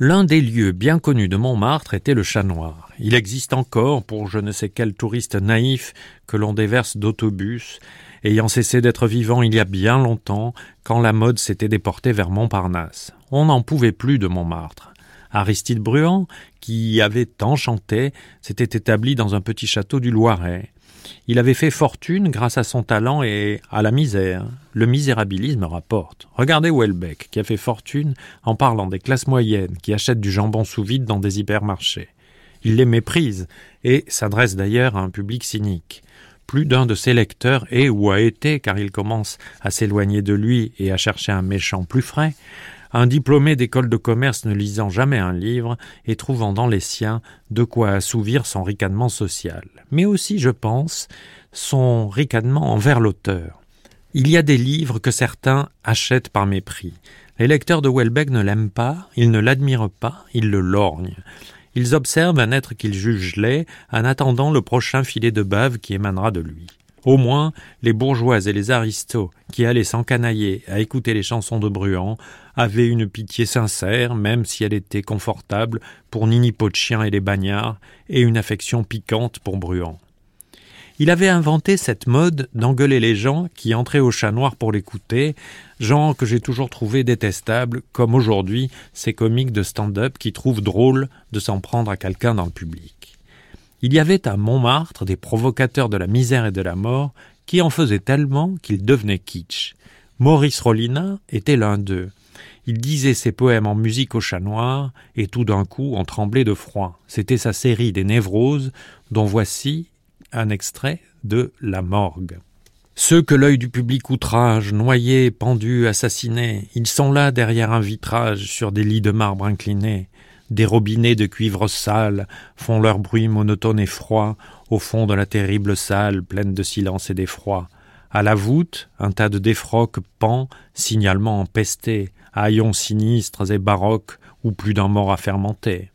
L'un des lieux bien connus de Montmartre était le Chat Noir. Il existe encore pour je ne sais quel touriste naïf que l'on déverse d'autobus, ayant cessé d'être vivant il y a bien longtemps, quand la mode s'était déportée vers Montparnasse. On n'en pouvait plus de Montmartre. Aristide Bruand, qui y avait tant chanté, s'était établi dans un petit château du Loiret. Il avait fait fortune grâce à son talent et à la misère. Le misérabilisme rapporte. Regardez Welbeck, qui a fait fortune en parlant des classes moyennes qui achètent du jambon sous vide dans des hypermarchés. Il les méprise et s'adresse d'ailleurs à un public cynique. Plus d'un de ses lecteurs est ou a été, car il commence à s'éloigner de lui et à chercher un méchant plus frais, un diplômé d'école de commerce ne lisant jamais un livre et trouvant dans les siens de quoi assouvir son ricanement social, mais aussi, je pense, son ricanement envers l'auteur. Il y a des livres que certains achètent par mépris. Les lecteurs de Welbeck ne l'aiment pas, ils ne l'admirent pas, ils le lorgnent. Ils observent un être qu'ils jugent laid en attendant le prochain filet de bave qui émanera de lui. Au moins, les bourgeois et les aristos qui allaient s'encanailler à écouter les chansons de Bruant avaient une pitié sincère, même si elle était confortable, pour Nini Potchien et les bagnards, et une affection piquante pour Bruant. Il avait inventé cette mode d'engueuler les gens qui entraient au chat noir pour l'écouter, genre que j'ai toujours trouvé détestable, comme aujourd'hui ces comiques de stand-up qui trouvent drôle de s'en prendre à quelqu'un dans le public. Il y avait à Montmartre des provocateurs de la misère et de la mort qui en faisaient tellement qu'ils devenaient kitsch. Maurice Rollina était l'un d'eux. Il disait ses poèmes en musique au chat noir, et tout d'un coup on tremblait de froid. C'était sa série des névroses, dont voici un extrait de La Morgue. Ceux que l'œil du public outrage, noyés, pendus, assassinés, ils sont là derrière un vitrage sur des lits de marbre inclinés. Des robinets de cuivre sale font leur bruit monotone et froid au fond de la terrible salle pleine de silence et d'effroi. À la voûte, un tas de défroques pend, signalement empesté, haillons sinistres et baroques où plus d'un mort à fermenter.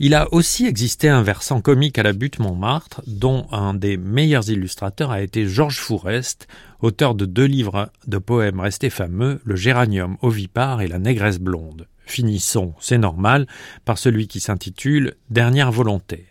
Il a aussi existé un versant comique à la butte Montmartre, dont un des meilleurs illustrateurs a été Georges Fourest, auteur de deux livres de poèmes restés fameux, Le géranium ovipare et La négresse blonde. Finissons, c'est normal, par celui qui s'intitule Dernière volonté.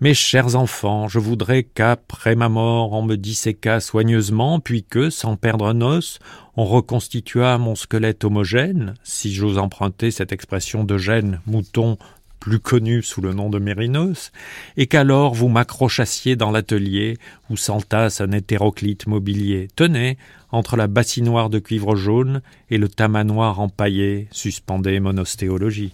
Mes chers enfants, je voudrais qu'après ma mort on me disséquât soigneusement, puis que, sans perdre un os, on reconstituât mon squelette homogène, si j'ose emprunter cette expression de gêne, mouton plus connu sous le nom de Mérinos, et qu'alors vous m'accrochassiez dans l'atelier où s'entasse un hétéroclite mobilier. Tenez, entre la bassinoire de cuivre jaune et le tamanoir empaillé, suspendez mon ostéologie.